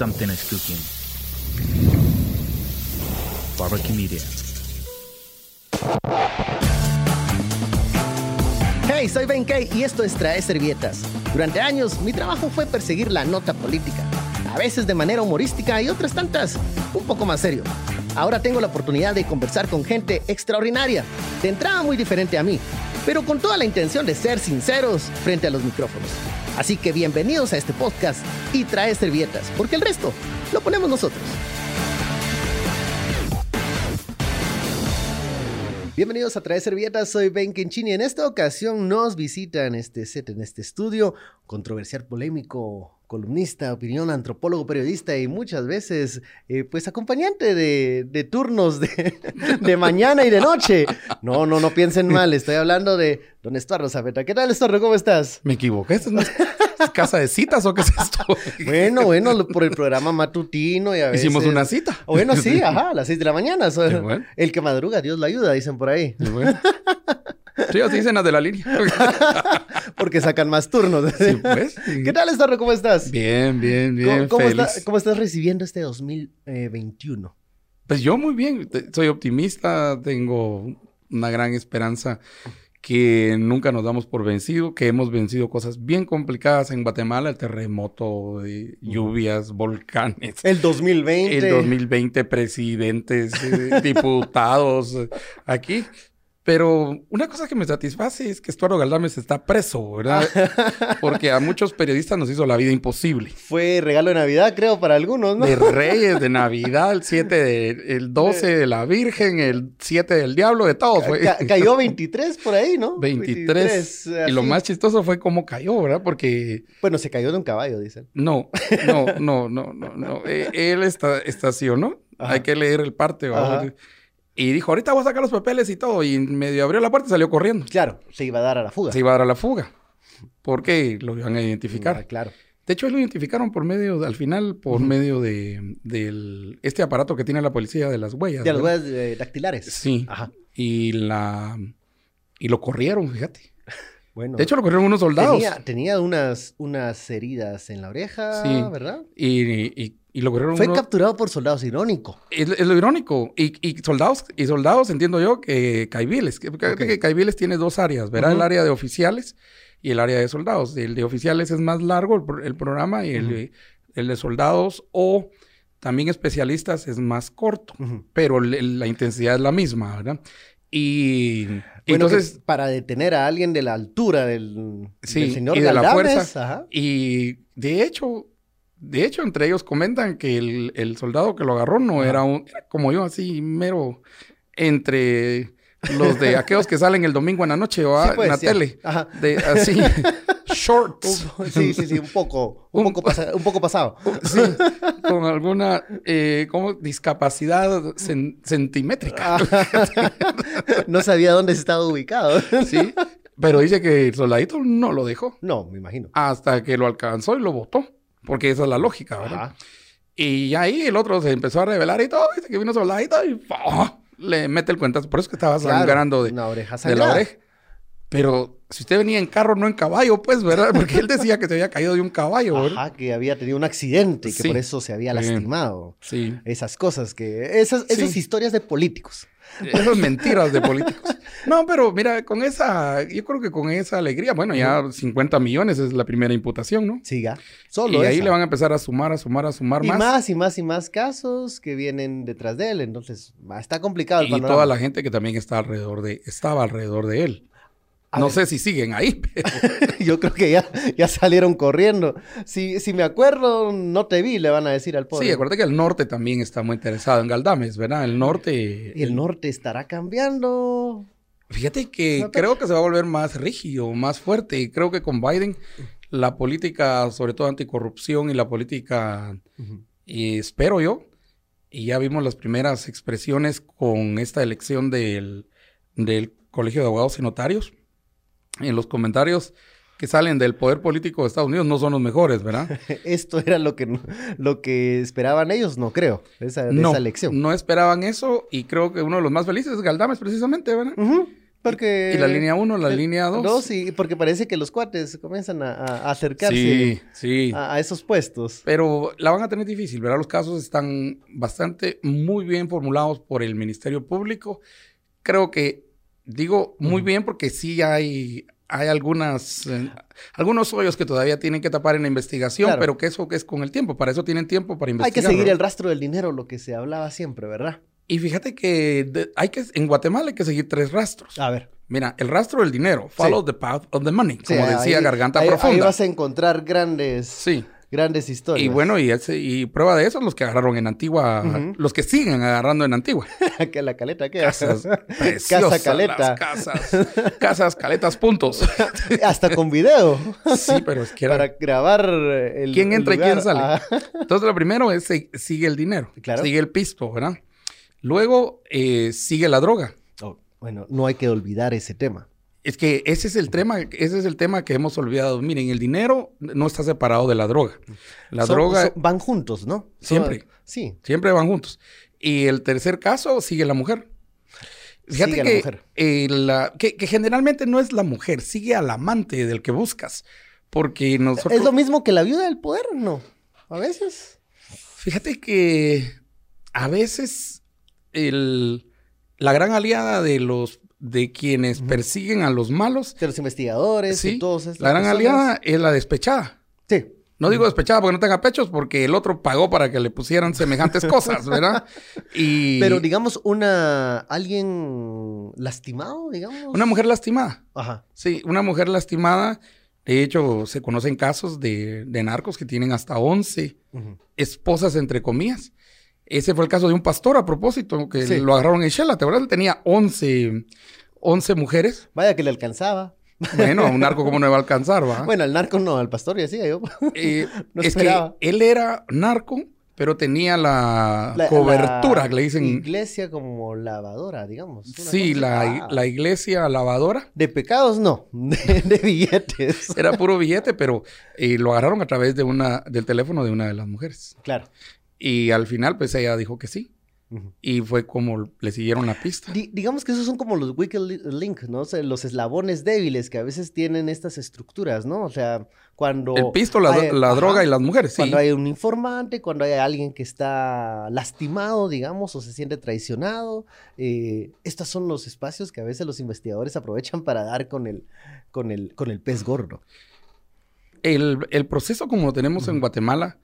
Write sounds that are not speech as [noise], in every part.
something is cooking. Barbecue Media. Hey, soy Ben Kay y esto es Trae Servietas. Durante años, mi trabajo fue perseguir la nota política, a veces de manera humorística y otras tantas un poco más serio. Ahora tengo la oportunidad de conversar con gente extraordinaria, de entrada muy diferente a mí, pero con toda la intención de ser sinceros frente a los micrófonos. Así que bienvenidos a este podcast y Trae Servietas, porque el resto lo ponemos nosotros. Bienvenidos a Trae Servietas, soy Ben Kenchini. En esta ocasión nos visita en este set, en este estudio, controversial, polémico, columnista, opinión, antropólogo, periodista y muchas veces, eh, pues, acompañante de, de turnos de, [laughs] de, mañana y de noche. No, no, no piensen mal, estoy hablando de don Estuardo Zapeta. ¿Qué tal, Estuardo? ¿Cómo estás? Me equivoqué, ¿esto no es casa de citas o qué es esto? [laughs] bueno, bueno, por el programa matutino y a veces... Hicimos una cita. Bueno, sí, ajá, a las seis de la mañana. So, bueno. El que madruga, Dios lo ayuda, dicen por ahí. Bueno. [laughs] Sí, así dicen las de la línea. [laughs] Porque sacan más turnos. Sí, pues. [laughs] ¿Qué tal, Estarro? ¿Cómo estás? Bien, bien, bien. ¿Cómo, feliz. está, ¿Cómo, estás recibiendo este 2021? Pues yo muy bien. Soy optimista, tengo una gran esperanza que nunca nos damos por vencido, que hemos vencido cosas bien complicadas en Guatemala, el terremoto, eh, lluvias, volcanes. El 2020. El 2020, presidentes, eh, diputados, aquí. Pero una cosa que me satisface es que Estuardo Galdames está preso, ¿verdad? [laughs] Porque a muchos periodistas nos hizo la vida imposible. Fue regalo de Navidad, creo, para algunos, ¿no? De Reyes, de Navidad, el 7 de, el 12 de la Virgen, el 7 del Diablo, de todo. Fue. Ca cayó [laughs] 23 por ahí, ¿no? 23. 23 y lo más chistoso fue cómo cayó, ¿verdad? Porque... Bueno, se cayó de un caballo, dicen. No, no, [laughs] no, no, no, no. Él está, estacionó. Ajá. Hay que leer el parte, ¿verdad? Y dijo, ahorita voy a sacar los papeles y todo. Y medio abrió la puerta y salió corriendo. Claro, se iba a dar a la fuga. Se iba a dar a la fuga. Porque lo iban a identificar. Ah, claro. De hecho, lo identificaron por medio, al final, por uh -huh. medio de este aparato que tiene la policía de las huellas. De las huellas eh, dactilares. Sí. Ajá. Y la y lo corrieron, fíjate. Bueno, de hecho, lo corrieron unos soldados. Tenía, tenía unas, unas heridas en la oreja, sí. ¿verdad? Y, y, y lo corrieron Fue unos... capturado por soldados, irónico. Es, es, lo irónico. Y, y, soldados, y soldados, entiendo yo, que Caibiles. Que, okay. que Caibiles tiene dos áreas, ¿verdad? Uh -huh. El área de oficiales y el área de soldados. El de oficiales es más largo el, el programa y el, uh -huh. el, de soldados o también especialistas es más corto, uh -huh. pero la intensidad es la misma, ¿verdad? Y bueno, entonces para detener a alguien de la altura del, sí, del señor y de Galdames, la fuerza. Ajá. Y de hecho, de hecho, entre ellos comentan que el, el soldado que lo agarró no era un, era como yo, así mero entre los de aquellos que salen el domingo en la noche o [laughs] sí, pues, en la tele. Ajá. De así [laughs] shorts. Sí, sí, sí, un poco, un, poco, pasa, un poco pasado. Sí, con alguna eh, como discapacidad cen, centimétrica. no sabía dónde estaba ubicado. Sí, pero dice que el soldadito no lo dejó. No, me imagino. Hasta que lo alcanzó y lo botó. Porque esa es la lógica, ¿verdad? Ajá. Y ahí el otro se empezó a revelar y todo. Dice que vino soldadito y ¡oh! le mete el cuentazo. Por eso que estaba sangrando de, una oreja de la oreja. Pero si usted venía en carro, no en caballo, pues, ¿verdad? [laughs] Porque él decía que se había caído de un caballo, ¿verdad? Ajá, que había tenido un accidente y que Sí. por eso se había lastimado. Sí. Esas cosas que... Esas, esas Sí. historias de políticos. Esas mentiras de políticos. No, pero mira, con esa, yo creo que con esa alegría, bueno, ya 50 millones es la primera imputación, ¿no? Siga. Y Solo ahí esa. le van a empezar a sumar, a sumar, a sumar Y más. más y más y más casos que vienen detrás de él. Entonces, está complicado el Y panorama. toda la gente que también está alrededor de, estaba alrededor de él. A no ver. sé si siguen ahí, [laughs] pero [laughs] Yo creo que ya, ya salieron corriendo. Si, si me acuerdo, no te vi, le van a decir al pobre. sí, acuérdate que el norte también está muy interesado en Galdames, ¿verdad? El norte. Y el norte estará cambiando. Fíjate que No te- creo que se va a volver más rígido, más fuerte. Y creo que con Biden, la política, sobre todo anticorrupción y la política, y espero yo, y ya vimos las primeras expresiones con esta elección del, del Colegio de Abogados y Notarios. En los comentarios que salen del poder político de Estados Unidos no son los mejores, ¿verdad? [laughs] Esto era lo que, no- lo que esperaban ellos, no creo, esa, de no, esa elección. no esperaban eso y creo que uno de los más felices es Galdames precisamente, ¿verdad? Porque... Y la línea 1, la el- línea 2. Dos, y porque parece que los cuates comienzan a, a- a acercarse Sí, sí. a, a esos puestos. Pero la van a tener difícil, ¿verdad? Los casos están bastante muy bien formulados por el Ministerio Público. Creo que, digo muy bien porque sí hay, hay algunas, eh, algunos hoyos que todavía tienen que tapar en la investigación, Claro. pero que eso que es con el tiempo. Para eso tienen tiempo para Hay investigar. que seguir ¿verdad? el rastro del dinero, lo que se hablaba siempre, ¿verdad? Y fíjate que de- hay que, en Guatemala hay que seguir tres rastros. A ver. Mira, el rastro del dinero, follow the path of the money, Sí, como decía ahí- Garganta ahí- Profunda. Ahí vas a encontrar grandes, Sí. Grandes historias. Y bueno, y, ese- y prueba de eso los que agarraron en Antigua, los que siguen agarrando en Antigua. [laughs] que la caleta queda. Casas [laughs] Casa caleta. las casas, casas, caletas, puntos. [laughs] Hasta con video. Sí, pero es que era... Para grabar el. ¿Quién entra y quién sale? Ah, Entonces, lo primero es se- sigue el dinero, Claro. sigue el pisto, ¿verdad? Luego eh, sigue la droga. oh, bueno, no hay que olvidar ese tema. Es que ese es el tema, ese es el tema que hemos olvidado. Miren, el dinero no está separado de la droga. La droga van juntos, ¿no? Siempre. sí. siempre van juntos. Y el tercer caso sigue la mujer. Fíjate Sigue a la que, mujer. eh, la- que, que generalmente no es la mujer, sigue al amante del que buscas. Porque nosotros... Es lo mismo que la viuda del poder, ¿no? A veces. Fíjate que a veces el, la gran aliada de los de quienes persiguen a los malos, De los investigadores sí, y todos estos. la gran aliada es la despechada. Sí. No digo despechada porque no tenga pechos, porque el otro pagó para que le pusieran semejantes [laughs] cosas, ¿verdad? Y Pero digamos, una. alguien lastimado, digamos. una mujer lastimada. Ajá. Sí, una mujer lastimada. De hecho, se conocen casos de, de narcos que tienen hasta 11 Ujú. esposas, entre comillas. Ese fue el caso de un pastor, a propósito, que Sí. lo agarraron en Shela. ¿Te acuerdas? Tenía 11, 11 mujeres. Vaya que le alcanzaba. Bueno, a un narco como no iba a alcanzar, ¿va? Bueno, al narco no, al pastor ya decía yo. [laughs] Eh, no es que él era narco, pero tenía la, La- cobertura, la que le dicen. Iglesia como lavadora, digamos. Sí, la, la iglesia lavadora. De pecados no, de, de billetes. Era puro billete, pero eh, lo agarraron a través de una, del teléfono de una de las mujeres. Claro. Y al final, pues ella dijo que sí. Y fue como le siguieron la pista. Di- digamos que esos son como los weak li- link, ¿no? O sea, los eslabones débiles que a veces tienen estas estructuras, ¿no? O sea, cuando... El pisto, la, hay- la ajá, droga y las mujeres, sí. Cuando hay un informante, cuando hay alguien que está lastimado, digamos, o se siente traicionado. eh, estos son los espacios que a veces los investigadores aprovechan para dar con el, con el, con el pez gordo. El, el proceso como lo tenemos en Guatemala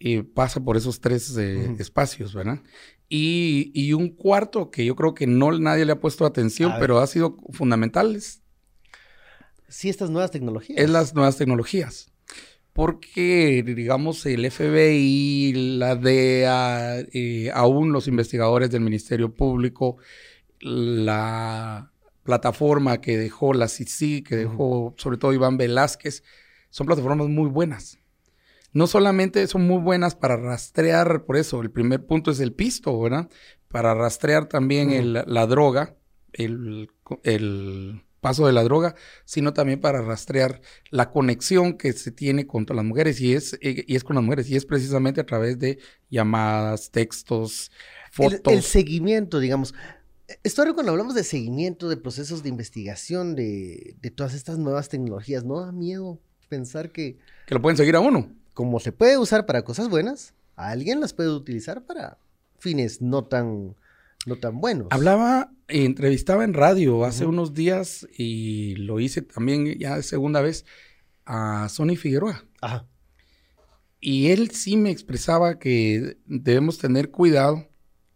eh, pasa por esos tres eh, espacios, ¿verdad? Y, y un cuarto que yo creo que no nadie le ha puesto atención, A ver. pero ha sido fundamental, es, Sí, estas nuevas tecnologías. es las nuevas tecnologías. Porque, digamos, el FBI, la DEA, eh, aún los investigadores del Ministerio Público, la plataforma que dejó la CICI, que dejó sobre todo Iván Velázquez, son plataformas muy buenas. No solamente son muy buenas para rastrear, por eso el primer punto es el pisto, ¿verdad? Para rastrear también el- la droga, el, el paso de la droga, sino también para rastrear la conexión que se tiene con las mujeres y es, eh, y es con las mujeres y es precisamente a través de llamadas, textos, fotos. el seguimiento, digamos. Esto ahora cuando hablamos de seguimiento, de procesos de investigación, de, de todas estas nuevas tecnologías, ¿no da miedo pensar que que lo pueden seguir a uno. Como se puede usar para cosas buenas, alguien las puede utilizar para fines no tan, no tan buenos? Hablaba, entrevistaba en radio hace unos días y lo hice también ya de segunda vez a Sonny Figueroa. Ajá. Y él sí me expresaba que debemos tener cuidado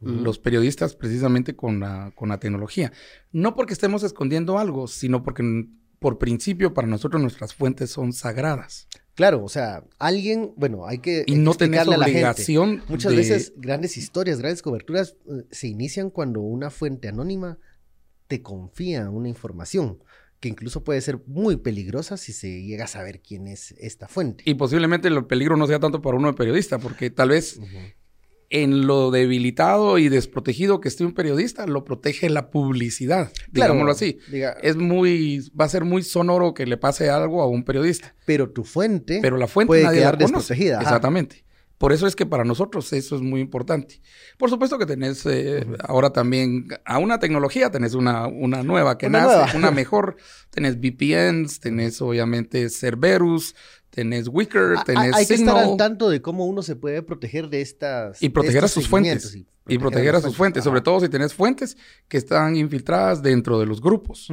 los periodistas precisamente con la, con la tecnología. No porque estemos escondiendo algo, sino porque por principio para nosotros nuestras fuentes son sagradas. Claro, o sea, alguien, bueno, hay que Y no tenés explicarle a la gente. obligación Muchas de- veces grandes historias, grandes coberturas eh, se inician cuando una fuente anónima te confía una información que incluso puede ser muy peligrosa si se llega a saber quién es esta fuente. Y posiblemente el peligro no sea tanto para uno de periodista, porque tal vez. En lo debilitado y desprotegido que esté un periodista, lo protege la publicidad, Claro, digámoslo así. diga, Es muy, va a ser muy sonoro que le pase algo a un periodista, pero tu fuente pero la fuente puede nadie quedar la desprotegida. ajá. Exactamente. Por eso es que para nosotros eso es muy importante. Por supuesto que tenés eh, ahora también a una tecnología, tenés una, una nueva que Una nace, nueva. una mejor. Tenés VPNs, tenés obviamente Cerberus, tenés Wicker, Ah, tenés hay que estar Signal. al tanto de cómo uno se puede proteger de estas. Y proteger a sus fuentes. Y proteger a sus fuentes, Ajá. sobre todo si tenés fuentes que están infiltradas dentro de los grupos.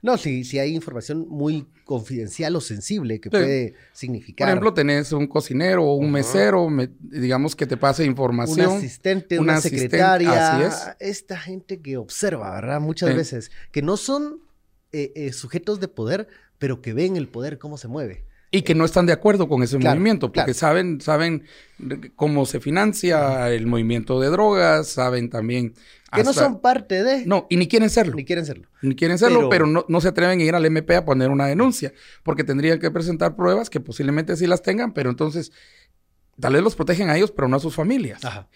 No, si, si hay información muy confidencial o sensible que Sí. puede Por significar. ejemplo, tenés un cocinero o un mesero, me- digamos que te pase un información. asistente, un una asistente, secretaria, así esta gente que observa, ¿verdad? Muchas Sí. veces, que no son eh, eh, sujetos de poder, pero que ven el poder cómo se mueve. Y que no están de acuerdo con ese Claro, movimiento, porque claro. saben, saben cómo se financia el movimiento de drogas, saben también. Que no son parte de, No, y ni quieren serlo. ni quieren serlo. Ni quieren serlo, Pero- pero, no, no se atreven a ir al MP a poner una denuncia, porque tendrían que presentar pruebas que posiblemente sí las tengan, pero entonces tal vez los protegen a ellos, pero no a sus familias. Ajá.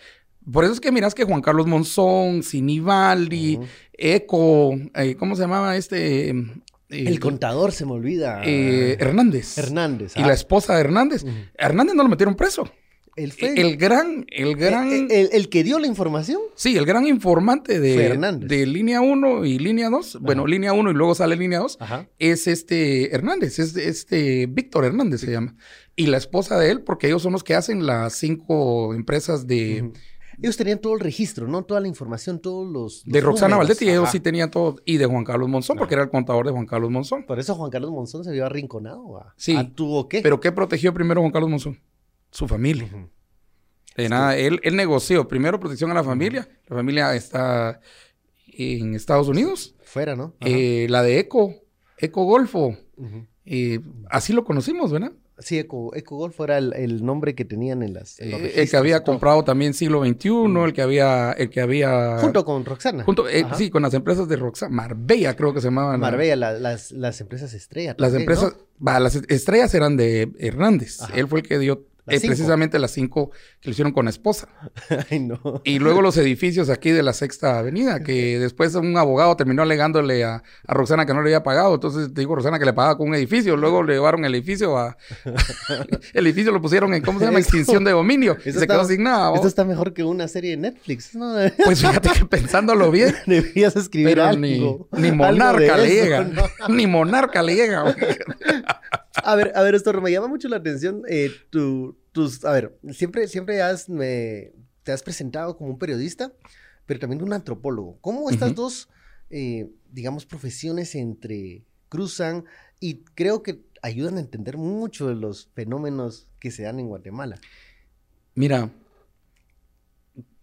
Por eso es que miras que Juan Carlos Monzón, Sinibaldi. Eco, eh, ¿cómo se llamaba este? Eh, El contador se me olvida. eh, Hernández. Hernández. Y ah. la esposa de Hernández. Hernández no lo metieron preso. Fue El gran, el gran, eh, eh, el, el que dio la información. sí, el gran informante de, de línea 1 y línea 2, bueno, línea 1 y luego sale línea 2, Ajá. es este Hernández, es este Víctor Hernández se llama. Y la esposa de él, porque ellos son los que hacen las cinco empresas de. Ellos tenían todo el registro, ¿no? Toda la información, todos los. de Roxana números. Valdetti, ellos sí tenían todo, y de Juan Carlos Monzón, porque era el contador de Juan Carlos Monzón. Por eso Juan Carlos Monzón se vio arrinconado. ¿va? Sí. Ah, ¿Tuvo qué? Pero ¿qué protegió primero Juan Carlos Monzón? Su familia. De nada, él, él negoció primero protección a la familia. La familia está en Estados Unidos. Fuera, ¿no? Eh, la de Eco, Eco Golfo. Eh, así lo conocimos, ¿verdad? Sí, Eco, Eco Golf era el, el nombre que tenían en las. en los Eh, el que había comprado también siglo XXI, el que había, el que había Junto con Roxana. junto, eh, sí, con las empresas de Roxana, Marbella creo que se llamaban. la- Marbella, la- las, las empresas estrella. Las empresas, va, las estrellas eran de Hernández. Ajá. Él fue el que dio Las eh, precisamente las cinco que lo hicieron con la esposa. [laughs] Ay, no. Y luego los edificios aquí de la Sexta Avenida, que después un abogado terminó alegándole a, a Roxana que no le había pagado. Entonces dijo Roxana que le pagaba con un edificio. Luego le llevaron el edificio a. [laughs] [laughs] el edificio lo pusieron en, ¿cómo se llama? Eso- Extinción de dominio. Y se quedó está- sin nada. Esto está mejor que una serie de Netflix, ¿no? Pues fíjate que pensándolo bien. Debías escribir Pero algo. ni, ni monarca le eso, llega. ¿no? Ni monarca le llega. A ver, a ver, esto me llama mucho la atención. eh, tu- tus, a ver, siempre, siempre has, me, te has presentado como un periodista, pero también un antropólogo. ¿Cómo estas dos, eh, digamos, profesiones se entrecruzan y creo que ayudan a entender mucho de los fenómenos que se dan en Guatemala? Mira,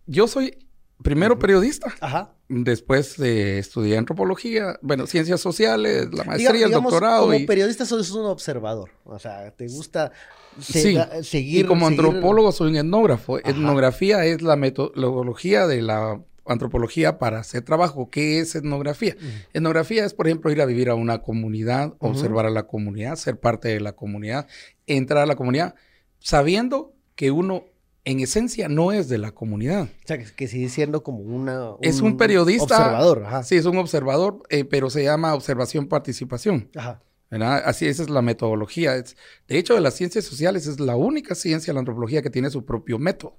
yo soy primero periodista. Ajá. Después eh, estudié antropología, bueno, ciencias sociales, la Diga- maestría, el doctorado. Como y, periodista sos un observador. O sea, te gusta se- Sí, seguir. y como seguir- antropólogo soy un etnógrafo. Ajá. Etnografía es la metodología de la antropología para hacer trabajo. ¿Qué es etnografía? Etnografía es, por ejemplo, ir a vivir a una comunidad, observar a la comunidad, ser parte de la comunidad, entrar a la comunidad, sabiendo que uno en esencia no es de la comunidad. O sea, que, sigue siendo como una... Es un periodista. Observador, ajá. Sí, es un observador, eh, pero se llama observación-participación. Ajá. ¿Verdad? Así esa es la metodología. Es- de hecho, de las ciencias sociales es la única ciencia, la antropología, que tiene su propio método.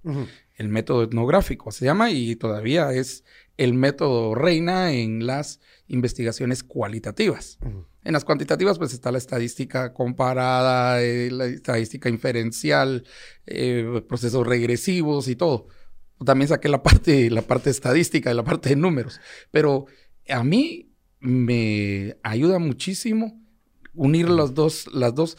El método etnográfico se llama y todavía es el método reina en las investigaciones cualitativas. En las cuantitativas, pues está la estadística comparada, eh, la estadística inferencial, eh, procesos regresivos y todo. También saqué la parte, la parte estadística y la parte de números. Pero a mí me ayuda muchísimo unir las dos, las dos.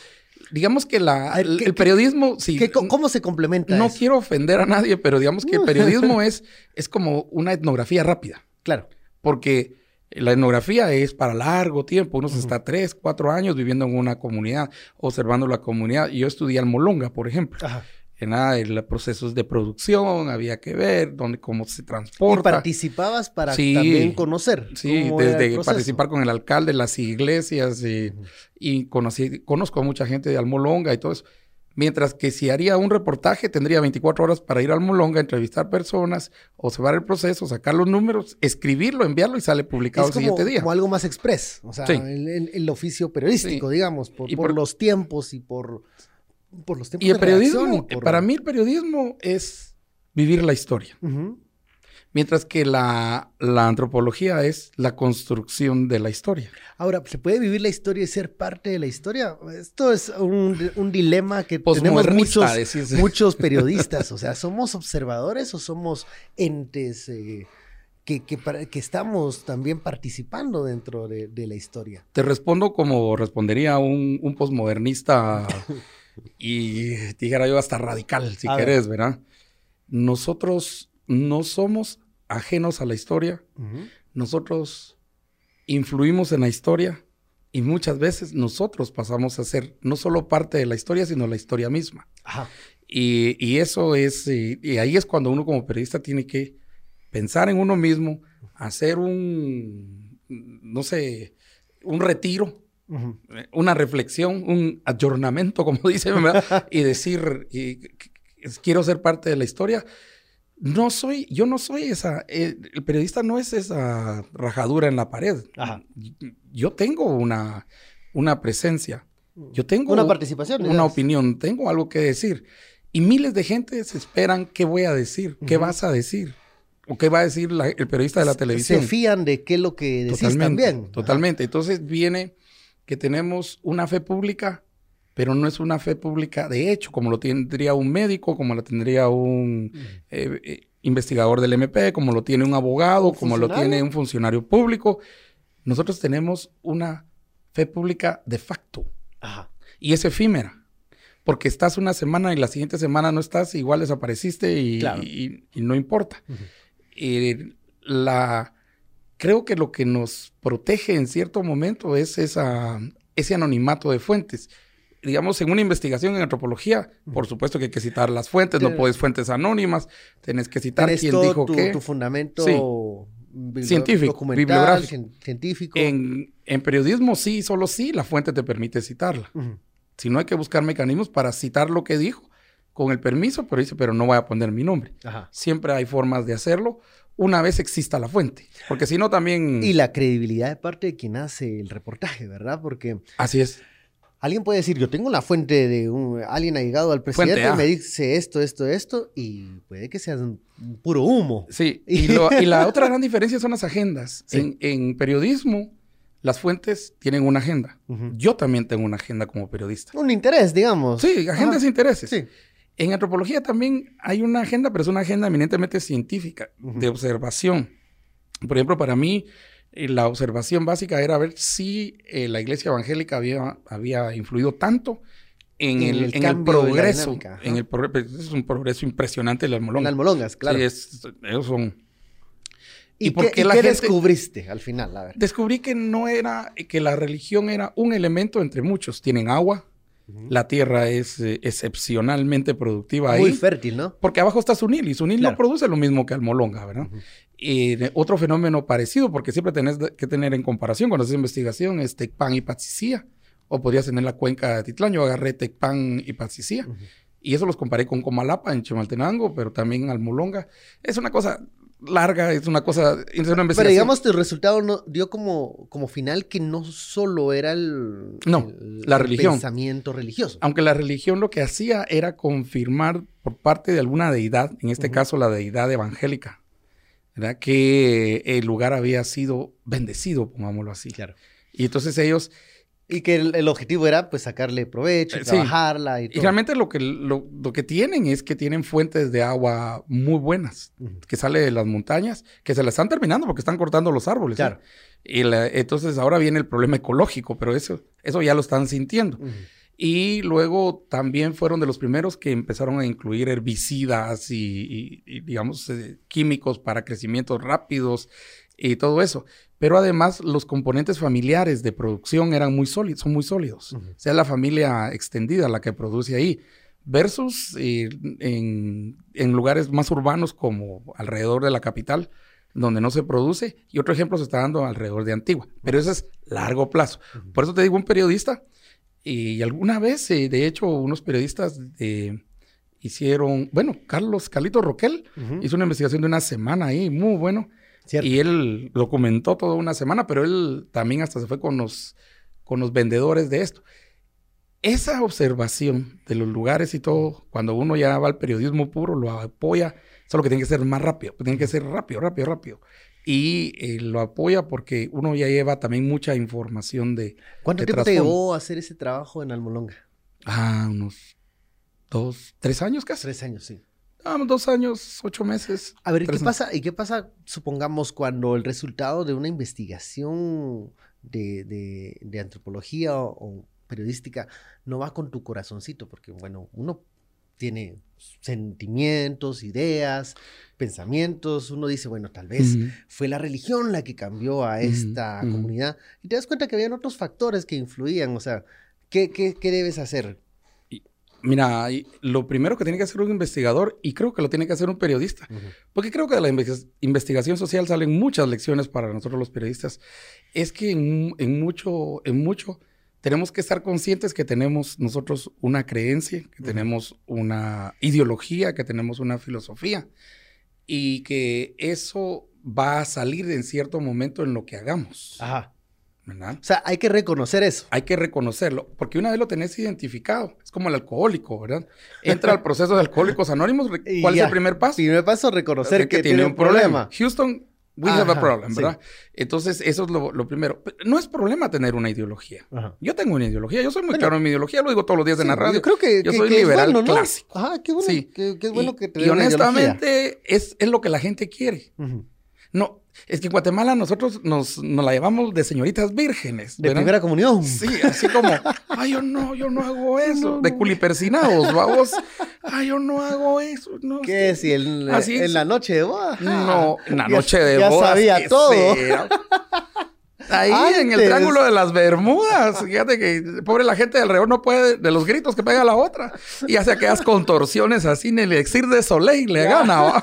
Digamos que la, ver, el, ¿qué- el periodismo, sí. ¿Qué- co- ¿Cómo se complementa No eso? quiero ofender a nadie, pero digamos que el [laughs] periodismo es, es como una etnografía rápida. Claro. Porque la etnografía es para largo tiempo. Uno se está tres, cuatro años viviendo en una comunidad, observando la comunidad. Yo estudié en Molonga, por ejemplo. Ajá. Nada, los procesos de producción, había que ver dónde, cómo se Y transporta. participabas para Sí. también conocer. Sí, cómo desde participar con el alcalde, las iglesias, y, y conocí, conozco a mucha gente de Almolonga y todo eso. Mientras que si haría un reportaje, tendría 24 horas para ir a Almolonga, entrevistar personas, observar el proceso, sacar los números, escribirlo, enviarlo y sale publicado Es el como, siguiente día. como algo más express. O sea, Sí. el, el- el oficio periodístico, digamos, por, Y por por- los tiempos y por por los tiempos Y el de periodismo, y por- para mí el periodismo es vivir la historia. Mientras que la, la antropología es la construcción de la historia. Ahora, ¿se puede vivir la historia y ser parte de la historia? Esto es un, un dilema que tenemos muchos, decís. muchos periodistas. [laughs] O sea, ¿somos observadores o somos entes eh, que, que que estamos también participando dentro de, de la historia? Te respondo como respondería un, un posmodernista [laughs] y dijera yo hasta radical, si A ver. querés, ¿verdad? Nosotros no somos ajenos a la historia, nosotros influimos en la historia y muchas veces nosotros pasamos a ser no solo parte de la historia, sino la historia misma. Ajá. Y, y eso es, y ahí es cuando uno como periodista tiene que pensar en uno mismo, hacer un, no sé, un retiro, Una reflexión, un ayornamiento, como [laughs] dicen, y decir, y- quiero ser parte de la historia. No soy, yo no soy esa, eh, el periodista no es esa rajadura en la pared. Ajá. Yo tengo una, una presencia, yo tengo Una participación. una opinión, tengo algo que decir. Y miles de gente se esperan qué voy a decir, qué vas a decir, o qué va a decir la- el periodista de la televisión. Se fían de qué es lo que decís Totalmente, también. totalmente. Entonces viene que tenemos una fe pública, pero no es una fe pública de hecho, como lo tendría un médico, como lo tendría un eh, eh, investigador del MP, como lo tiene un abogado, ¿Un como lo tiene un funcionario público. Nosotros tenemos una fe pública de facto Ajá. y es efímera. Porque estás una semana y la siguiente semana no estás, igual desapareciste y, Claro. y- y no importa. Eh, la, creo que lo que nos protege en cierto momento es esa, ese anonimato de fuentes. Digamos, en una investigación en antropología, por supuesto que hay que citar las fuentes, no puedes fuentes anónimas, tenés que citar Tenés quién todo dijo tu, qué. tu fundamento Sí. bibli- Científico, bibliográfico. cien- científico. En, en periodismo sí, solo sí, la fuente te permite citarla. Si no hay que buscar mecanismos para citar lo que dijo con el permiso, pero dice, pero no voy a poner mi nombre. Ajá. Siempre hay formas de hacerlo una vez exista la fuente, porque si no también... Y la credibilidad de parte de quien hace el reportaje, ¿verdad? Porque Así es. alguien puede decir, yo tengo la fuente de un, alguien ha llegado al presidente y me dice esto, esto, esto, y puede que sea un puro humo. Sí, [laughs] y, lo- y la otra gran diferencia son las agendas. Sí. En, en periodismo, las fuentes tienen una agenda. Yo también tengo una agenda como periodista. Un interés, digamos. Sí, agendas e intereses. Sí. En antropología también hay una agenda, pero es una agenda eminentemente científica, de observación. Por ejemplo, para mí, eh, la observación básica era ver si eh, la iglesia evangélica había, había influido tanto en, En el, en progreso. dinámica. En el progreso. Es un progreso impresionante el En almolón. almolongas, claro. Sí, es- ellos son ¿Y, ¿Y por qué, qué y la qué gente- descubriste al final? A ver. descubrí que no era, que la religión era un elemento entre muchos. Tienen agua, la tierra es eh, excepcionalmente productiva ahí. Muy fértil, ¿no? Porque abajo está Sunil y Sunil Claro. no produce lo mismo que Almolonga, ¿verdad? Y de- otro fenómeno parecido, porque siempre tenés que tener en comparación cuando haces investigación, es Tecpan y Patsicía. O podrías tener la cuenca de Titlán, yo agarré Tecpan y Patsicía. Y eso los comparé con Comalapa en Chimaltenango, pero también Almolonga. Es una cosa larga, es una cosa... Es una Pero digamos, tu resultado no, dio como, como final que no solo era el, No, el- la el religión. pensamiento religioso. Aunque la religión lo que hacía era confirmar por parte de alguna deidad, en este caso la deidad evangélica, ¿verdad? que el lugar había sido bendecido, pongámoslo así. Claro. Y entonces ellos, Y que el, el objetivo era pues sacarle provecho, Eh, sí. trabajarla y y todo. realmente lo que, lo, lo que tienen es que tienen fuentes de agua muy buenas, Ujú. que sale de las montañas, que se la están terminando porque están cortando los árboles. ¿eh? Claro. Y la- entonces ahora viene el problema ecológico, pero eso, eso ya lo están sintiendo. Ujú. Y luego también fueron de los primeros que empezaron a incluir herbicidas y, y- y, digamos, eh, químicos para crecimientos rápidos y todo eso. Pero además los componentes familiares de producción eran muy sólidos, son muy sólidos. O sea, la familia extendida la que produce ahí. Versus eh, en, en lugares más urbanos como alrededor de la capital, donde no se produce. Y otro ejemplo se está dando alrededor de Antigua. Pero eso es largo plazo. Por eso te digo, un periodista, y alguna vez, eh, de hecho, unos periodistas eh, hicieron, bueno, Carlos, Carlito Roquel, hizo una investigación de una semana ahí, muy bueno. Cierto. Y él documentó toda una semana, pero él también hasta se fue con los, con los vendedores de esto. esa observación de los lugares y todo, cuando uno ya va al periodismo puro, lo apoya, solo que tiene que ser más rápido, tiene que ser rápido, rápido, rápido. Y eh, lo apoya porque uno ya lleva también mucha información de... ¿Cuánto de tiempo te llevó a hacer ese trabajo en Almolonga? Ah, unos dos, tres años casi. Tres años, sí. Ah, dos años, ocho meses. A ver, ¿y Tres ¿qué meses. pasa? ¿Y qué pasa, supongamos, cuando el resultado de una investigación de, de- de antropología o, o periodística no va con tu corazoncito? Porque, bueno, uno tiene sentimientos, ideas, pensamientos. Uno dice, bueno, tal vez fue la religión la que cambió a esta comunidad. Y te das cuenta que habían otros factores que influían. O sea, ¿qué, qué, qué debes hacer? Mira, lo primero que tiene que hacer un investigador, y creo que lo tiene que hacer un periodista, porque creo que de la inves- investigación social salen muchas lecciones para nosotros los periodistas, es que en, en mucho, en mucho tenemos que estar conscientes que tenemos nosotros una creencia, que tenemos una ideología, que tenemos una filosofía, y que eso va a salir en cierto momento en lo que hagamos, Ajá. ¿Verdad? O sea, hay que reconocer eso. Hay que reconocerlo, porque una vez lo tenés identificado, es como el alcohólico, ¿verdad? Entra al proceso de alcohólicos anónimos, ¿cuál es el primer paso? Primer paso, reconocer Hacer que, tiene un problema. Houston, we have a Ajá, problem, sí. ¿verdad? Entonces, eso es lo, lo primero. No es problema tener una ideología. Ajá. Yo tengo una ideología, yo soy muy Bueno, claro en mi ideología, lo digo todos los días en la Sí, radio. Yo creo que, Yo que- soy que es liberal bueno, ¿no? clásico. Ajá, qué bueno. Sí. que, que es bueno y, que te y honestamente, es, es lo que la gente quiere. Ujú. No, es que en Guatemala nosotros nos, nos la llevamos de señoritas vírgenes. De ¿verdad? primera comunión. Sí, así como, ay, yo no, yo no hago [laughs] eso. No, De no. culipersinados, vamos. Ay, yo no hago eso. No, ¿Qué? es Si en, Así en es. la noche de boda. No, en la Ya- noche de ya bodas. sabía ¿qué todo. será? [laughs] Ahí en el triángulo de las Bermudas, fíjate que pobre la gente de alrededor no puede de los gritos que pega la otra y hace aquellas contorsiones así en el elixir de Soleil le gana. ¿va?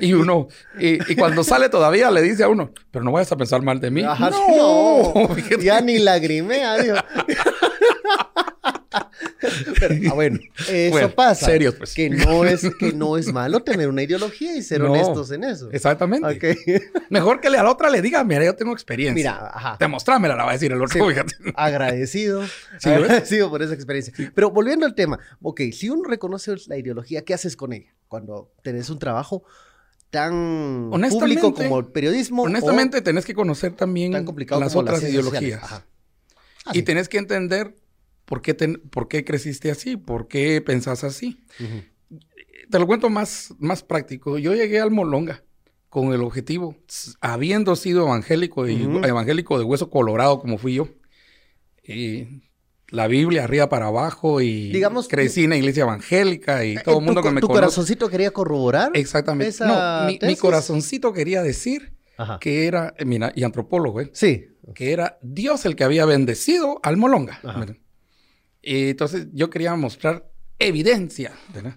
Y uno, y, y cuando sale todavía le dice a uno, pero no vayas a pensar mal de mí. Ajá, no, no. Ya ni lagrimea, digo. [laughs] [laughs] Pero, ah, bueno, eso Bueno, pasa. serios, pues. Que no, es, que no es malo tener una ideología y ser No. honestos en eso. Exactamente. Ok. [laughs] Mejor que a la otra le diga, mira, yo tengo experiencia. Mira, ajá. Demostrámela, la va a decir el otro. Sí. Agradecido. [laughs] Sí, ¿ves? agradecido por esa experiencia. Pero volviendo al tema, ok, si uno reconoce la ideología, ¿qué haces con ella? Cuando tenés un trabajo tan público como el periodismo. o Honestamente, tenés que conocer también tan complicado las como otras sociales. ideologías. Ajá. Ah, y sí. tenés que entender por qué, ten- por qué creciste así, por qué pensás así. Ujú. Te lo cuento más, más práctico. Yo llegué al Molonga con el objetivo, habiendo sido evangélico y Ujú. evangélico de hueso colorado como fui yo, y la Biblia arriba para abajo y Digamos, crecí en la iglesia evangélica y todo Eh, el mundo que me tu conoce. corazoncito quería corroborar. Exactamente. esa No, mi, mi corazoncito quería decir Ajá. que era, eh, mira, y antropólogo, ¿eh? Sí. que era Dios el que había bendecido al Molonga. Ajá. Entonces yo quería mostrar evidencia, ¿verdad?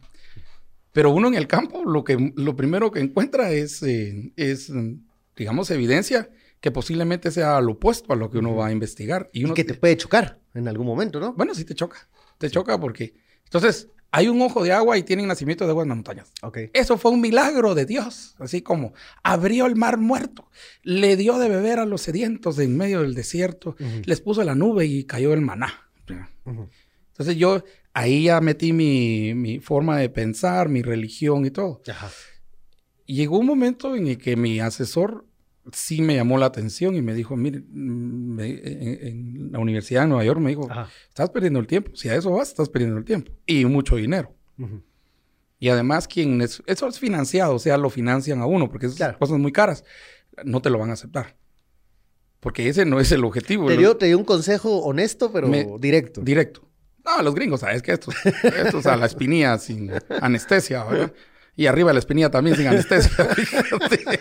Pero uno en el campo lo que lo primero que encuentra es, eh, es mm, digamos, evidencia que posiblemente sea lo opuesto a lo que uno va a investigar. Y Y uno que te puede chocar en algún momento, ¿no? Bueno, sí te choca. Te choca porque... Entonces, hay un ojo de agua y tienen nacimiento de aguas en las montañas. Ok. Eso fue un milagro de Dios, así como abrió el mar muerto, le dio de beber a los sedientos en medio del desierto, les puso la nube y cayó el maná. Ujú. Entonces yo ahí ya metí mi, mi forma de pensar, mi religión y todo. Ajá. Y llegó un momento en el que mi asesor sí me llamó la atención y me dijo, mire, mm, me- en, en la Universidad de Nueva York me dijo, Ajá. estás perdiendo el tiempo, si a eso vas, estás perdiendo el tiempo y mucho dinero. Ujú. Y además, quien es, eso es financiado, o sea, lo financian a uno, porque esas Claro. cosas muy caras, no te lo van a aceptar. Porque ese no es el objetivo. Te dio, te dio un consejo honesto, pero Me- directo. Directo. No, los gringos, sabes que estos, estos a la espinilla sin anestesia, ¿verdad? Y arriba la espinilla también sin anestesia. [laughs] fíjate.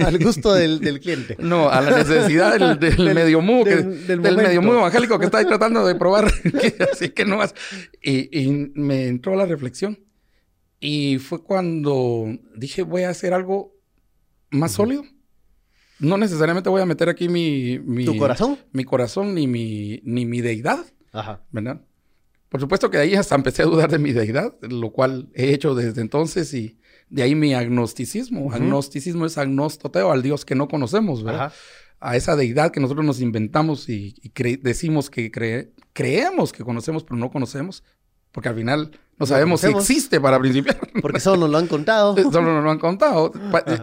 [laughs] Al gusto del, del cliente. No, a la necesidad del, del Del- medio mudo, que- del- medio mudo evangélico que está ahí tratando de probar. [laughs] así que no más. Y, y me entró la reflexión. Y fue cuando dije, voy a hacer algo más sólido. No necesariamente voy a meter aquí mi, mi, ¿Tu corazón? mi corazón ni mi, ni mi deidad, Ajá. ¿verdad? Por supuesto que de ahí hasta empecé a dudar de mi deidad, lo cual he hecho desde entonces y de ahí mi agnosticismo. Ujú. Agnosticismo es agnostoteo, al Dios que no conocemos, ¿verdad? Ajá. a esa deidad que nosotros nos inventamos y, decimos que creemos que conocemos, pero no conocemos, porque al final no sabemos si existe para principiar. Porque solo nos lo han contado. [laughs] solo nos lo han contado.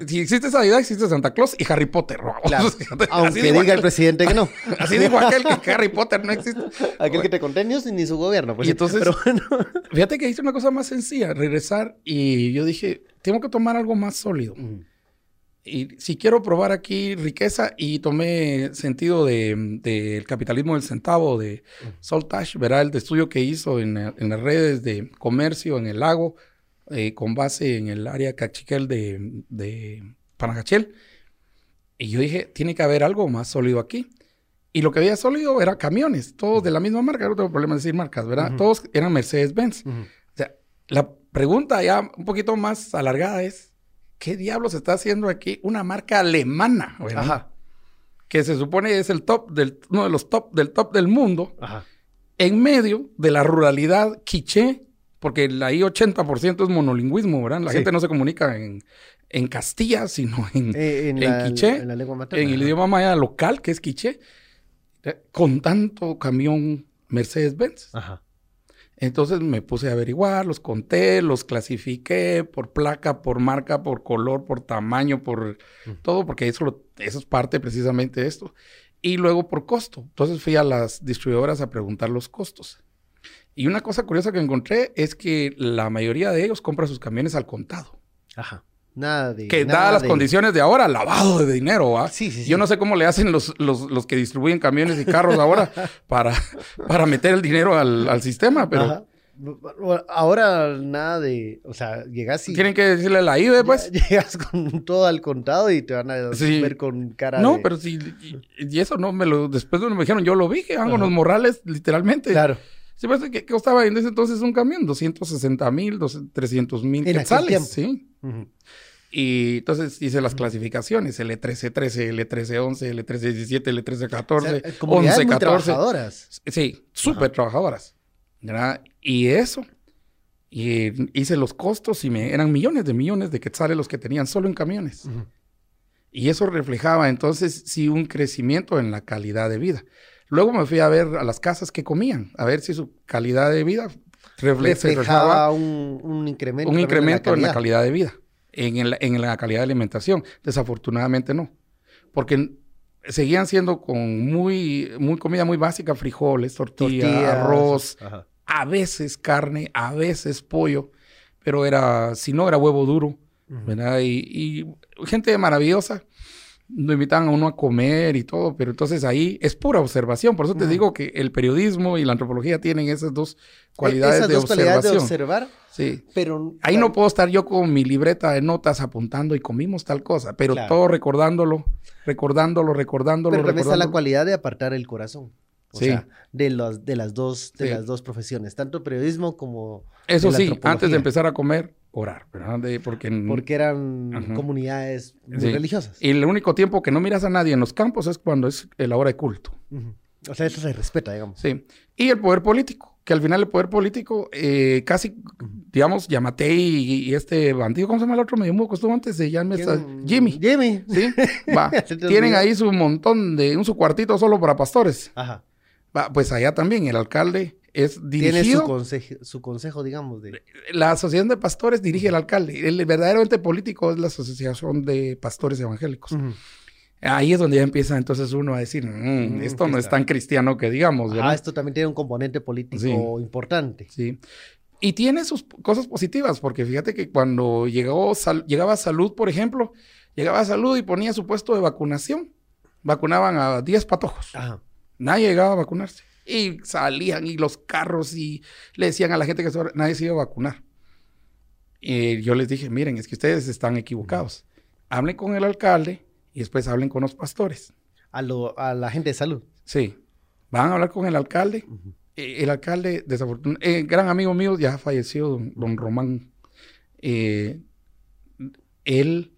Si existe esa deidad, existe Santa Claus y Harry Potter. [laughs] Aunque diga el presidente que no. [laughs] Así dijo aquel que Harry Potter no existe. Aquel que te conté ni su gobierno. Pues, y entonces, fíjate que hice una cosa más sencilla, regresar y yo dije, tengo que tomar algo más sólido y si quiero probar aquí riqueza y tomé sentido del de, capitalismo del centavo de Soltash, verá el estudio que hizo en, las redes de comercio en el lago eh, con base en el área cachiquel de, de Panajachel. Y yo dije, tiene que haber algo más sólido aquí. Y lo que había sólido era camiones, todos de la misma marca, no tengo problema de decir marcas, ¿verdad? Todos eran Mercedes-Benz. O sea, la pregunta ya un poquito más alargada es, ¿qué diablos está haciendo aquí una marca alemana? Ajá. Que se supone es el top del, uno de los top del top del mundo. Ajá. En medio de la ruralidad quiché, porque ahí 80% es monolingüismo, ¿verdad? La gente no se comunica en, en Castilla, sino en, eh, en, quiché, en, la lengua materna, en el idioma maya local, que es quiché, eh, con tanto camión Mercedes-Benz. Ajá. Entonces me puse a averiguar, los conté, los clasifiqué por placa, por marca, por color, por tamaño, por todo, porque eso, eso es parte precisamente de esto. Y luego por costo. Entonces fui a las distribuidoras a preguntar los costos. Y una cosa curiosa que encontré es que la mayoría de ellos compra sus camiones al contado. Ajá. Nada de. Que dadas las condiciones de ahora, lavado de dinero, ¿va? Sí, sí, sí. Yo no sé cómo le hacen los, los, que distribuyen camiones y carros ahora [laughs] para, para meter el dinero al, sistema, pero. Ahora nada de, o sea, llegas y... Tienen que decirle la IBE, pues. [laughs] Llegas con todo al contado y te van a ver con cara No, pero sí, y, eso no me lo, después me dijeron, yo lo vi, que con los morrales, literalmente. Claro. Sí, pues, ¿qué costaba en ese entonces un camión? 260 mil, 300 mil quetzales, sí. Y entonces hice las clasificaciones, L1313, L1311, L1317, L1314, o 1114. trabajadoras. Sí, súper trabajadoras. Y eso, y hice los costos y me eran millones de millones de quetzales los que tenían solo en camiones. Y eso reflejaba entonces sí un crecimiento en la calidad de vida. Luego me fui a ver a las casas que comían, a ver si su calidad de vida reflejaba un, incremento, un incremento en, la calidad de vida, en, en la calidad de alimentación. Desafortunadamente no, porque seguían siendo con muy, muy comida muy básica, frijoles, tortilla, arroz, a veces carne, a veces pollo, pero era, si no era huevo duro, ¿verdad? Y, gente maravillosa, lo invitaban a uno a comer y todo, pero entonces ahí es pura observación. Por eso te digo que el periodismo y la antropología tienen esas dos cualidades esas de dos observación. Cualidades de observar. Sí. Pero ahí no puedo estar yo con mi libreta de notas apuntando y comimos tal cosa, pero todo recordándolo, recordándolo, recordándolo. Pero también está la cualidad de apartar el corazón. O sea, de, los, de, las dos, de las dos profesiones, tanto periodismo como. Eso sí, antes de empezar a comer, orar, ¿verdad? porque, porque eran comunidades religiosas. Y el único tiempo que no miras a nadie en los campos es cuando es la hora de culto. O sea, eso se respeta, digamos. Sí. Y el poder político, que al final el poder político, eh, casi, digamos, Yamate y, este bandido, ¿cómo se llama el otro? Me dio costó antes de llamarme Jimmy. Jimmy. Sí. Va. [laughs] Tienen ahí su montón de, un su cuartito solo para pastores. Ajá. Va, pues allá también el alcalde es dirigido. Tiene su consejo, su consejo, digamos. De... La asociación de pastores dirige el alcalde. El verdaderamente político es la asociación de pastores evangélicos. Ahí es donde ya empieza entonces uno a decir, mm, mm, esto no es tan cristiano que digamos. Ah, esto también tiene un componente político importante. Sí. Y tiene sus cosas positivas, porque fíjate que cuando llegó llegaba salud, por ejemplo, llegaba salud y ponía su puesto de vacunación. Vacunaban a 10 patojos. Nadie llegaba a vacunarse. Y salían y los carros y le decían a la gente que nadie se iba a vacunar. Y yo les dije, miren, es que ustedes están equivocados. Hablen con el alcalde y después hablen con los pastores. A, a la gente de salud. Sí. Van a hablar con el alcalde. Eh, el alcalde, desafortunadamente, eh, gran amigo mío, ya falleció, don, Román. Eh, él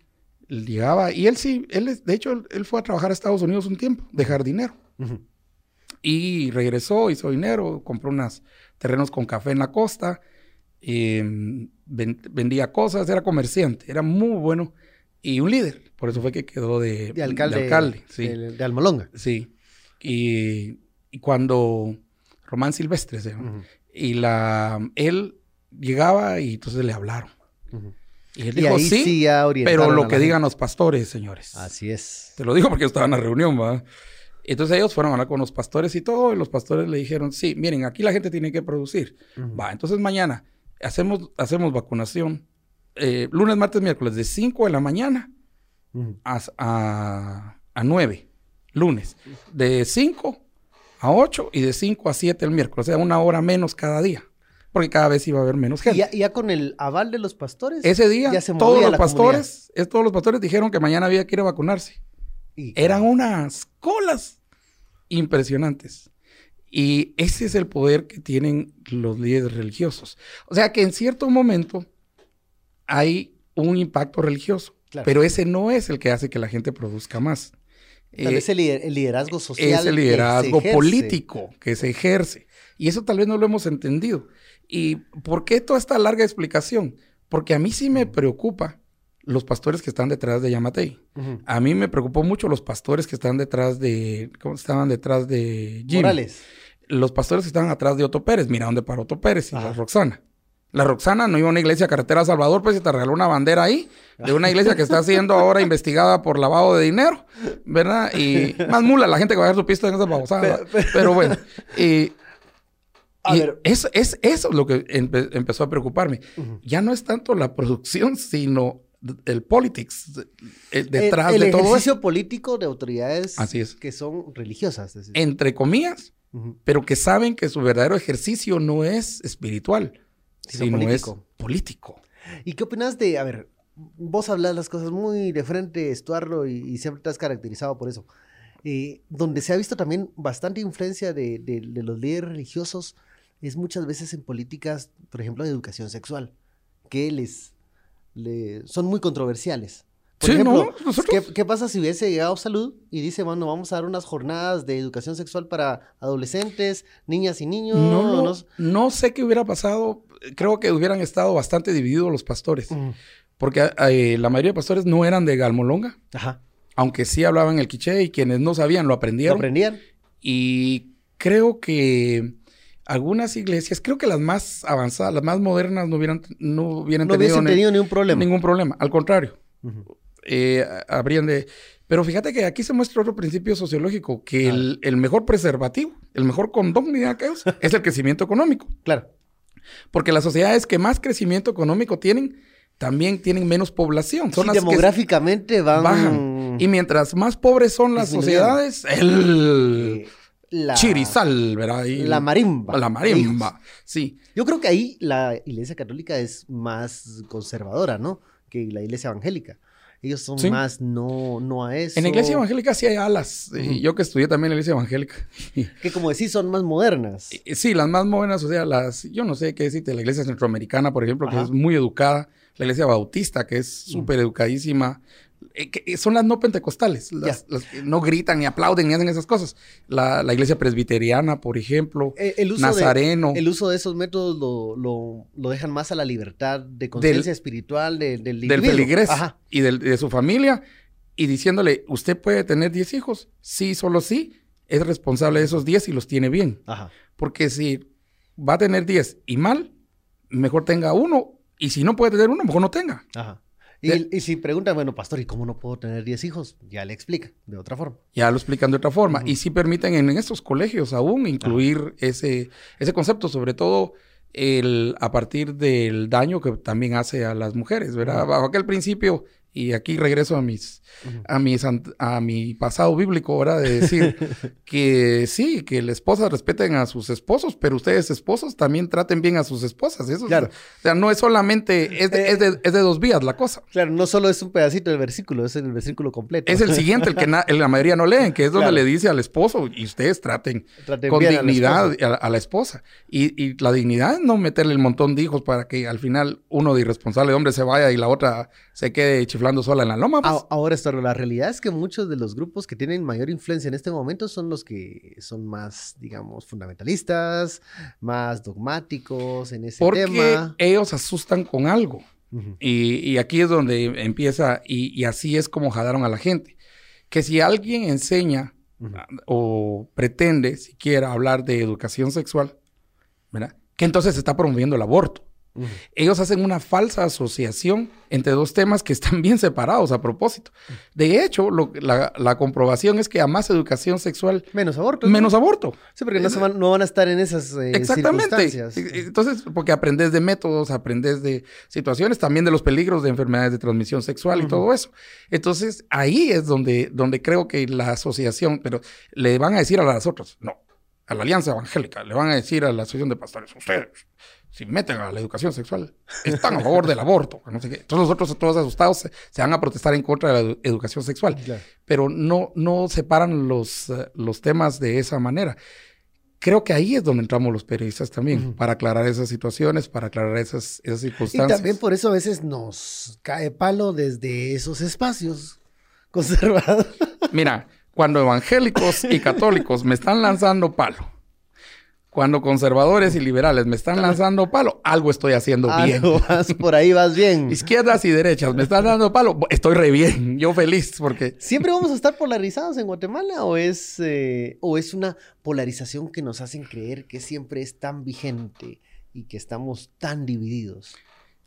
llegaba, y él sí, él, de hecho, él, fue a trabajar a Estados Unidos un tiempo, de jardinero. Y regresó, hizo dinero, compró unos terrenos con café en la costa, vendía cosas, era comerciante, era muy bueno y un líder. Por eso fue que quedó de, De alcalde. de alcalde, sí. De, de Almolonga. Sí. Y, y cuando Román Silvestre se llama, Ujú, y la él llegaba y entonces le hablaron. Y él Y dijo, ahí sí, pero lo que gente. digan los pastores, señores. Así es. Te lo digo porque yo estaba en la reunión, ¿va? Entonces ellos fueron a hablar con los pastores y todo, y los pastores le dijeron, sí, miren, aquí la gente tiene que producir. Va, entonces mañana hacemos, hacemos vacunación eh, lunes, martes, miércoles, de 5 de la mañana Ujú. a, a, a 9, lunes. De 5 a 8 y de 5 a 7 el miércoles. O sea, una hora menos cada día. Porque cada vez iba a haber menos Y gente. ya, ya con el aval de los pastores. Ese día, ya se todos los pastores, es, todos los pastores dijeron que mañana había que ir a vacunarse. Y- Eran unas colas impresionantes. Y ese es el poder que tienen los líderes religiosos. O sea que en cierto momento hay un impacto religioso, Claro. pero ese no es el que hace que la gente produzca más. Tal Eh, vez el, lider- el liderazgo social. es el liderazgo político que se ejerce. Y eso tal vez no lo hemos entendido. ¿Y por qué toda esta larga explicación? Porque a mí sí me preocupa los pastores que están detrás de Yamatei. A mí me preocupó mucho los pastores que están detrás de. ¿Cómo estaban detrás de Jimmy? Morales. Los pastores que estaban atrás de Otto Pérez. Mira dónde paró Otto Pérez y Ajá. la Roxana. La Roxana no iba a una iglesia carretera a Salvador, pues y te regaló una bandera ahí, de una iglesia que está siendo ahora investigada por lavado de dinero, ¿verdad? Y más mula la gente que va a ver su pista en esas babosadas. Pero- Pero, bueno, y, [laughs] A y ver. eso, es, eso es lo que empe- empezó a preocuparme. Ya no es tanto la producción, sino el politics eh, detrás el, de el todo ejercicio eso. político de autoridades Así es. que son religiosas. es. Entre comillas, Ujú. pero que saben que su verdadero ejercicio no es espiritual, Sino sino, político. es político. ¿Y qué opinas de, a ver, vos hablas las cosas muy de frente, Estuardo, y, y siempre te has caracterizado por eso, eh, donde se ha visto también bastante influencia de, de- de los líderes religiosos, es muchas veces en políticas, por ejemplo, de educación sexual, que les, le- son muy controversiales. Por Sí, ejemplo, ¿no? ¿qué, qué pasa si hubiese llegado salud y dice, bueno, vamos a dar unas jornadas de educación sexual para adolescentes, niñas y niños? No, lo- sé qué hubiera pasado. Creo que hubieran estado bastante divididos los pastores. Ujú. Porque eh, la mayoría de pastores no eran de Galmolonga, Ajá. aunque sí hablaban el quiché y quienes no sabían lo ¿Lo aprendieron. aprendían? Y creo que algunas iglesias, creo que las más avanzadas, las más modernas, no hubieran, no hubieran No tenido hubiesen ni- tenido ni un problema. ningún problema. Al contrario, eh, habrían de... Pero fíjate que aquí se muestra otro principio sociológico, que el, el mejor preservativo, el mejor condón, dirían aquellos, [laughs] es el crecimiento económico. Claro. Porque las sociedades que más crecimiento económico tienen, también tienen menos población. Son Sí, las que demográficamente van... bajan. Y mientras más pobres son las sociedades, el la, chirizal, ¿verdad? Y- La marimba. La marimba, hijos. sí. Yo creo que ahí la iglesia católica es más conservadora, ¿no? Que la iglesia evangélica. Ellos son Sí. más no, no a eso. En la iglesia evangélica sí hay alas. y Ujú. yo que estudié también en la iglesia evangélica. [laughs] Que como decís, son más modernas. Y- Sí, las más modernas, o sea, las, yo no sé qué decirte, la iglesia centroamericana, por ejemplo, que Ajá. es muy educada, la iglesia bautista, que es súper educadísima, eh, que son las no pentecostales, las, las que no gritan ni aplauden ni hacen esas cosas. La, la iglesia presbiteriana, por ejemplo, Eh, El uso, nazareno. de, el uso de esos métodos lo, lo, lo dejan más a la libertad de conciencia espiritual de- del Ajá. y del- de su familia y diciéndole, usted puede tener 10 hijos, sí, solo sí, es responsable de esos 10 y los tiene bien. Ajá. Porque si va a tener 10 y mal, mejor tenga uno. Y si no puede tener uno, mejor no tenga. Ajá. Y, y si preguntan, bueno, pastor, ¿y cómo no puedo tener 10 hijos? Ya le explica, de otra forma. Ya lo explican de otra forma. Y sí permiten en, estos colegios aún incluir ese, ese concepto, sobre todo el, a partir del daño que también hace a las mujeres, ¿verdad? Bajo aquel principio, y aquí regreso a mis, Ujú. a mis a mi pasado bíblico, ¿verdad? De decir [laughs] que sí, que las esposas respeten a sus esposos, pero ustedes esposos también traten bien a sus esposas. Eso es- Claro. o sea, no es solamente, es de, Eh, es de- es de dos vías la cosa. Claro, no solo es un pedacito del versículo, es el versículo completo. Es el siguiente, el que la mayoría no leen, que es donde Claro. le dice al esposo, y ustedes traten Traten con bien a la dignidad a, la esposa. Y, y la dignidad es no meterle el montón de hijos para que al final uno de irresponsable hombre se vaya y la otra se quede chiflando sola en la loma. pues. Ahora, la realidad es que muchos de los grupos que tienen mayor influencia en este momento son los que son más, digamos, fundamentalistas, más dogmáticos en ese Porque tema. ellos asustan con algo. y, y, aquí es donde empieza, y, y, así es como jalaron a la gente. Que si alguien enseña o pretende siquiera hablar de educación sexual, ¿verdad? Que entonces está promoviendo el aborto. Ellos hacen una falsa asociación entre dos temas que están [laughs] bien separados a propósito. De hecho, la, comprobación es que a más educación sexual... Menos aborto. Menos aborto. Sí, porque no, van, no, van, a estar en esas eh, Exactamente. Entonces, porque aprendes de métodos, aprendes de situaciones, también de los peligros de enfermedades de transmisión sexual y todo eso. Entonces, ahí es donde, donde creo que la asociación, pero le van a decir a las otras, no, a la Alianza Evangélica, le van a decir a la Asociación de Pastores, ustedes si meten a la educación sexual, están a favor del aborto. No sé qué. Entonces nosotros todos asustados se, van a protestar en contra de la educación sexual. Pero no, no separan los, eh, los temas de esa manera. Creo que ahí es donde entramos los periodistas también, para aclarar esas situaciones, para aclarar esas, esas circunstancias. Y también por eso a veces nos cae palo desde esos espacios conservados. Mira, cuando evangélicos y católicos me están lanzando palo cuando conservadores y liberales me están lanzando palo, algo estoy haciendo bien. Vas, por ahí vas bien. [laughs] Izquierdas y derechas me están dando palo, estoy re bien, yo feliz porque... ¿Siempre vamos a estar polarizados en Guatemala o es, eh, o es una polarización que nos hacen creer que siempre es tan vigente y que estamos tan divididos?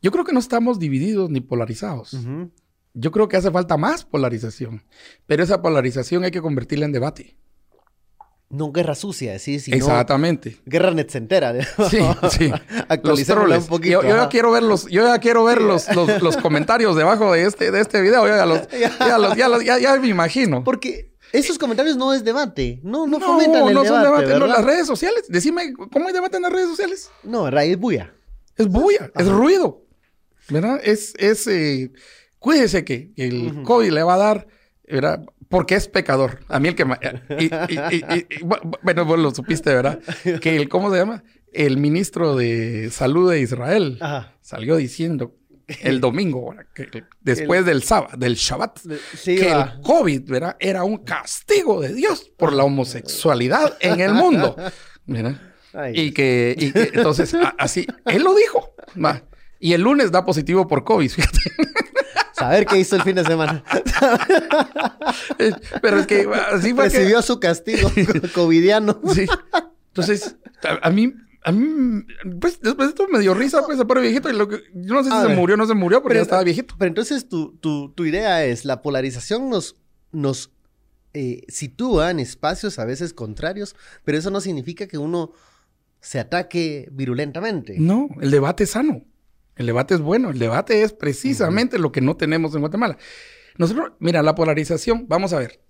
Yo creo que no estamos divididos ni polarizados. Yo creo que hace falta más polarización, pero esa polarización hay que convertirla en debate no guerra sucia, sí, sino Exactamente. Guerra netcentera. [laughs] Sí, sí. [laughs] Actualicémosla un poquito. Yo, yo, ya quiero ver los, yo ya quiero ver los, los, [laughs] comentarios debajo de este, de este video. ya, los, ya, los, ya, ya, me imagino. Porque esos comentarios no es debate. No, no, fomentan el no debate. Son debate. No, las redes sociales. Decime, ¿cómo hay debate en las redes sociales? No, es bulla. Es bulla, es ruido. ¿Verdad? Es, es, eh, cuídese que el COVID le va a dar, ¿verdad? Porque es pecador. A mí el que... Y, bueno, vos lo supiste, ¿verdad? Que el, ¿cómo se llama? El ministro de Salud de Israel salió diciendo el domingo, después del sábado, del Shabbat, que el COVID, ¿verdad? Era un castigo de Dios por la homosexualidad en el mundo. ¿verdad? Y que, y que, entonces, así, él lo dijo. Va. Y el lunes da positivo por COVID, fíjate. A ver qué hizo el fin de semana. Pero es que así fue. Recibió su castigo [laughs] covidiano. Sí. Entonces, a, mí, a mí, pues después de esto me dio risa, pues, se pone viejito. Y lo que, yo no sé si se murió o no se murió, porque ya estaba viejito. Pero entonces tu, tu, tu idea es: la polarización nos, nos eh, sitúa en espacios a veces contrarios, pero eso no significa que uno se ataque virulentamente. No, el debate es sano. El debate es bueno, el debate es precisamente lo que no tenemos en Guatemala. Nosotros, mira, la polarización, vamos a ver.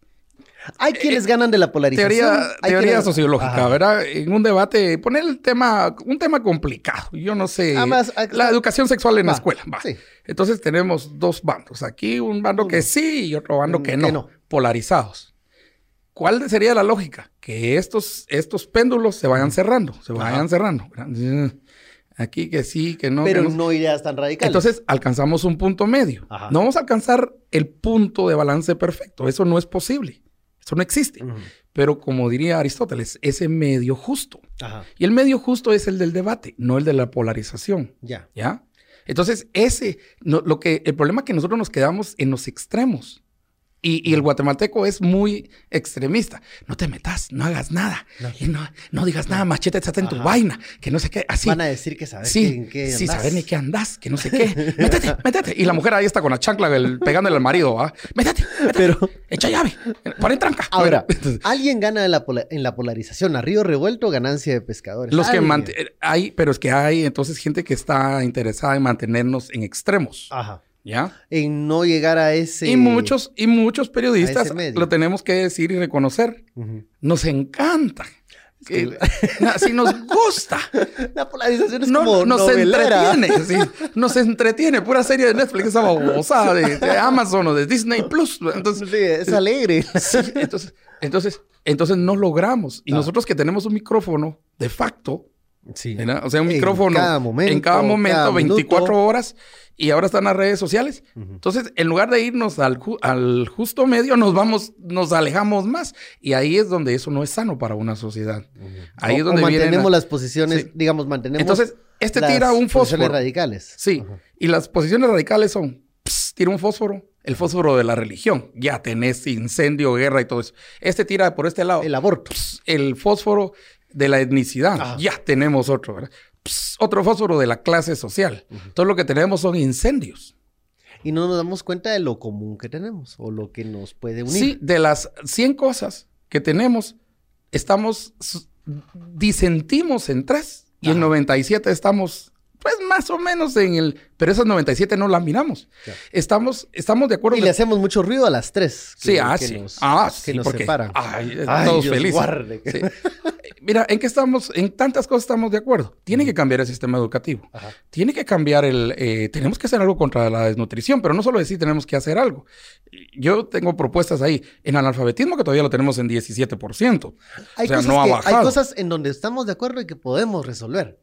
Hay quienes eh, ganan de la polarización. Teoría, teoría sociológica, ¿verdad? En un debate, poner el tema, un tema complicado. Yo no sé. Además, la educación sexual en la escuela. Va. Entonces tenemos dos bandos. Aquí un bando que sí y otro bando que no, Polarizados. ¿Cuál sería la lógica? Que estos, estos péndulos se vayan cerrando, se vayan cerrando. Aquí que sí, que no. Pero no. ideas tan radicales. Entonces alcanzamos un punto medio. No vamos a alcanzar el punto de balance perfecto. Eso no es posible. Eso no existe. Pero como diría Aristóteles, ese medio justo. Y el medio justo es el del debate, no el de la polarización. Ya. ¿Ya? Entonces, ese, lo que, el problema es que nosotros nos quedamos en los extremos. Y, el guatemalteco es muy extremista. No te metas, no hagas nada. No, y no, no digas nada, machete, está en tu vaina, que no sé qué. Así. Van a decir que sabes sí, en qué andas. Sí, saber ni qué andas, que no sé qué. [laughs] métete, métete. Y la mujer ahí está con la chancla pegándole al marido. ¿ah? Métete, métete. Pero, echa llave. Pon en tranca. Ahora, [laughs] alguien gana en la, en la polarización. A río revuelto, ganancia de pescadores. Los que hay, pero es que hay entonces gente que está interesada en mantenernos en extremos. Ajá. ¿Ya? En no llegar a ese. Y muchos, y muchos periodistas lo tenemos que decir y reconocer. Nos encanta. así nos gusta. [laughs] La polarización es como nos entretiene, [laughs] nos entretiene. Pura serie de Netflix, esa babosada de, de, Amazon o de Disney Plus. Entonces, sí, es alegre. [laughs] entonces, entonces, entonces no logramos. Y ah. nosotros que tenemos un micrófono de facto, Sí. O sea, un micrófono en cada momento, en cada momento 24 horas y ahora están las redes sociales. Entonces, en lugar de irnos al, al, justo medio, nos vamos, nos alejamos más. Y ahí es donde eso no es sano para una sociedad. Ahí es donde mantenemos las posiciones, digamos, mantenemos. Entonces, Este las tira un posiciones fósforo. radicales. Sí. Ajá. Y las posiciones radicales son, ps, tira un fósforo, el fósforo de la religión. Ya tenés incendio, guerra y todo eso. Este tira por este lado, El aborto. el fósforo de la etnicidad. Ajá. Ya tenemos otro, ¿verdad? Otro fósforo de la clase social. Todo lo que tenemos son incendios. Y no nos damos cuenta de lo común que tenemos o lo que nos puede unir. Sí, de las 100 cosas que tenemos, estamos, disentimos en tres y en Ajá. 97 estamos, pues más o menos en el, pero esas 97 no las miramos. Claro. Estamos, estamos de acuerdo. Y le hacemos mucho ruido a las tres. que- sí, ah, que sí. nos- ah, que sí, nos porque, separan. Ay, Ay, todos Dios felices. guarde. Sí. Mira, en qué estamos, en tantas cosas estamos de acuerdo. Tiene que cambiar el sistema educativo. Ajá. Tiene que cambiar el... eh, tenemos que hacer algo contra la desnutrición, pero no solo decir tenemos que hacer algo. Yo tengo propuestas ahí. En analfabetismo, que todavía lo tenemos en 17%. Hay, o sea, cosas no ha que- hay bajado. cosas en donde estamos de acuerdo y que podemos resolver.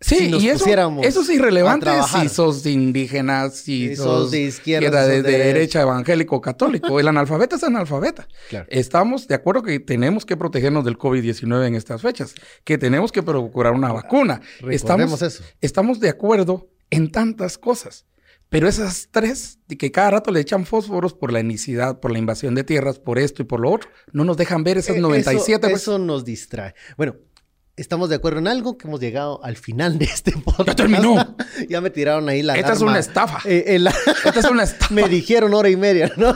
Sí, si nos y eso, eso es irrelevante si sos indígena, si Si sos, sos de izquierda, de, sos de de derecha. evangélico, católico. El analfabeta es analfabeta. Claro. Estamos de acuerdo que tenemos que protegernos del COVID-19 en estas fechas, que tenemos que procurar una vacuna. Estamos, eso. estamos de acuerdo en tantas cosas. Pero esas tres, que cada rato le echan fósforos por la etnicidad, por la invasión de tierras, por esto y por lo otro, no nos dejan ver esas Eh, 97. Eso, pues. eso nos distrae. Bueno, estamos de acuerdo en algo que hemos llegado al final de este podcast. terminó. [laughs] ya me tiraron ahí la Esta es una estafa. Eh, la- Esta es una [laughs] estafa. me dijeron hora y media, ¿no?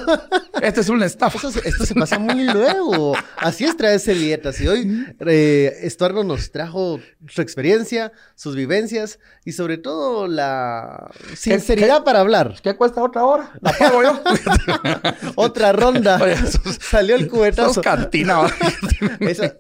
Esta es una estafa. Esto, se- esto se pasa muy luego. Así es traer servilletas. Y hoy eh, Estuardo nos trajo su experiencia, sus vivencias y sobre todo la sinceridad para hablar. ¿Qué cuesta otra hora? La pago yo. [laughs] Otra ronda. Oye, sos- Salió el Sos cubetazo. cantina. [laughs] Esa-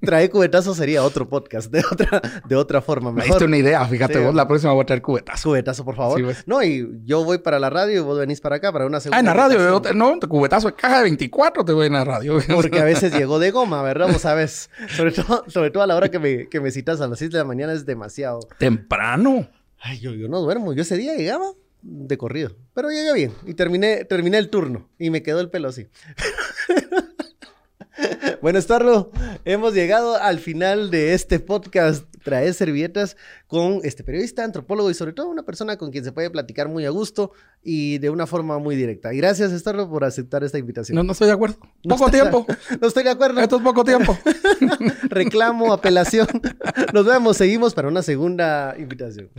traer cubetazo sería otro podcast, de otra, de otra forma. Me diste una idea. Fíjate, Sí. vos la próxima voy a traer cubetazo. Cubetazo, por favor. Sí, pues. No, y yo voy para la radio y vos venís para acá para una segunda. Ah, en la radio. yo te- no, cubetazo de caja de 24 te voy en la radio. [laughs] Porque a veces llegó de goma, ¿verdad? Vos sabes. Sobre todo, sobre todo a la hora que me, que me citas a las 6 de la mañana es demasiado. Temprano. Ay, yo, yo no duermo. Yo ese día llegaba de corrido. Pero llegué bien. Y terminé, terminé el turno. Y me quedó el pelo así. [laughs] bueno, Estuardo, hemos llegado al final de este podcast Trae Servietas con este periodista, antropólogo y sobre todo una persona con quien se puede platicar muy a gusto y de una forma muy directa. Y gracias, Estuardo, por aceptar esta invitación. No, no estoy de acuerdo. [laughs] No Poco está- tiempo. [laughs] No estoy de acuerdo. Esto es poco tiempo. [laughs] Reclamo, apelación. Nos vemos, seguimos para una segunda invitación.